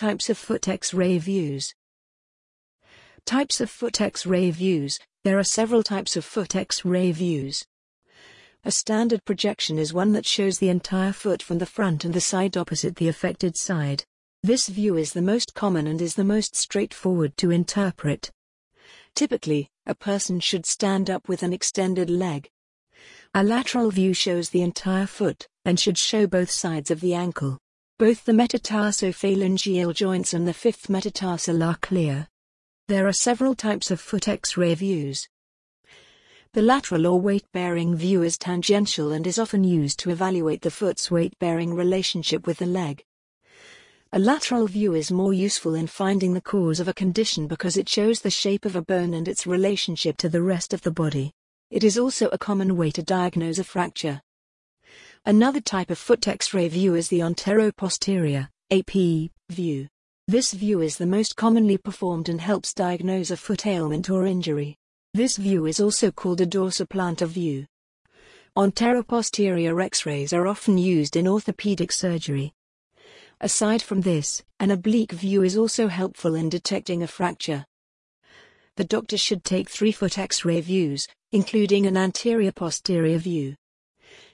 Types of foot X-ray views. Types of foot X-ray views. There are several types of foot X-ray views. A standard projection is one that shows the entire foot from the front and the side opposite the affected side. This view is the most common and is the most straightforward to interpret. Typically, a person should stand up with an extended leg. A lateral view shows the entire foot, and should show both sides of the ankle. Both the metatarsophalangeal joints and the fifth metatarsal are clear. There are several types of foot X-ray views. The lateral or weight-bearing view is tangential and is often used to evaluate the foot's weight-bearing relationship with the leg. A lateral view is more useful in finding the cause of a condition because it shows the shape of a bone and its relationship to the rest of the body. It is also a common way to diagnose a fracture. Another type of foot X-ray view is the anteroposterior AP view. This view is the most commonly performed and helps diagnose a foot ailment or injury. This view is also called a dorsoplantar view. Anteroposterior X-rays are often used in orthopedic surgery. Aside from this, an oblique view is also helpful in detecting a fracture. The doctor should take three foot X-ray views, including an anterior posterior view.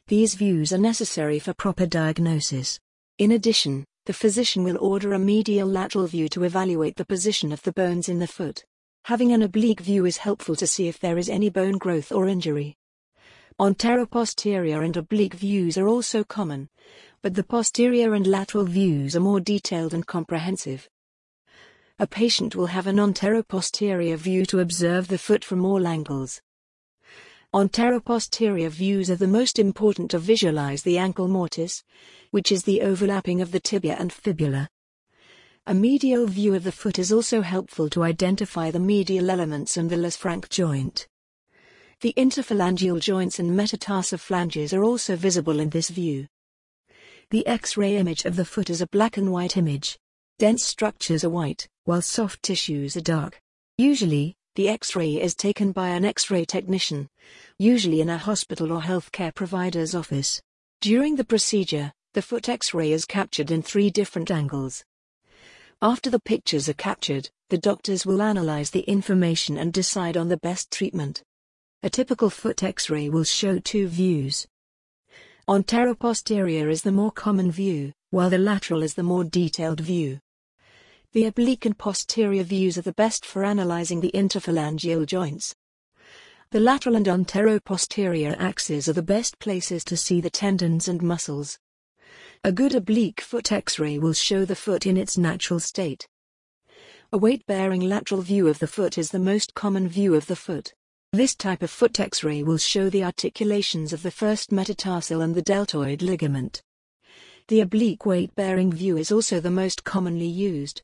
These views are necessary for proper diagnosis. In addition, the physician will order a medial lateral view to evaluate the position of the bones in the foot. Having an oblique view is helpful to see if there is any bone growth or injury. Anteroposterior and oblique views are also common, but the posterior and lateral views are more detailed and comprehensive. A patient will have an anteroposterior view to observe the foot from all angles. Anteroposterior views are the most important to visualize the ankle mortise, which is the overlapping of the tibia and fibula. A medial view of the foot is also helpful to identify the medial elements and the Lisfranc joint. The interphalangeal joints and metatarsophalanges are also visible in this view. The X-ray image of the foot is a black and white image. Dense structures are white, while soft tissues are dark. Usually, the X-ray is taken by an X-ray technician, usually in a hospital or healthcare provider's office. During the procedure, the foot X-ray is captured in three different angles. After the pictures are captured, the doctors will analyze the information and decide on the best treatment. A typical foot X-ray will show two views. Anteroposterior is the more common view, while the lateral is the more detailed view. The oblique and posterior views are the best for analyzing the interphalangeal joints. The lateral and anteroposterior axes are the best places to see the tendons and muscles. A good oblique foot x-ray will show the foot in its natural state. A weight-bearing lateral view of the foot is the most common view of the foot. This type of foot x-ray will show the articulations of the first metatarsal and the deltoid ligament. The oblique weight-bearing view is also the most commonly used.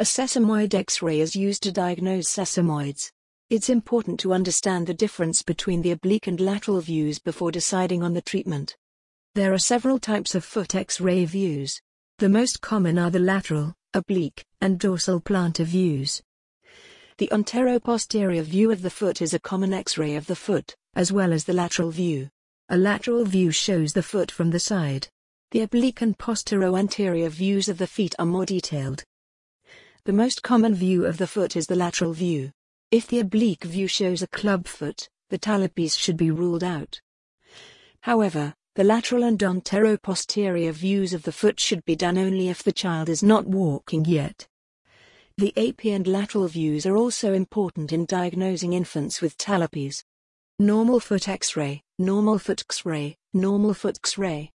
A sesamoid X-ray is used to diagnose sesamoids. It's important to understand the difference between the oblique and lateral views before deciding on the treatment. There are several types of foot X-ray views. The most common are the lateral, oblique, and dorsal plantar views. The anteroposterior view of the foot is a common X-ray of the foot, as well as the lateral view. A lateral view shows the foot from the side. The oblique and posterior-anterior views of the feet are more detailed. The most common view of the foot is the lateral view. If the oblique view shows a club foot, the talipes should be ruled out. However, the lateral and anteroposterior views of the foot should be done only if the child is not walking yet. The AP and lateral views are also important in diagnosing infants with talipes. Normal foot X-ray, normal foot X-ray, normal foot X-ray.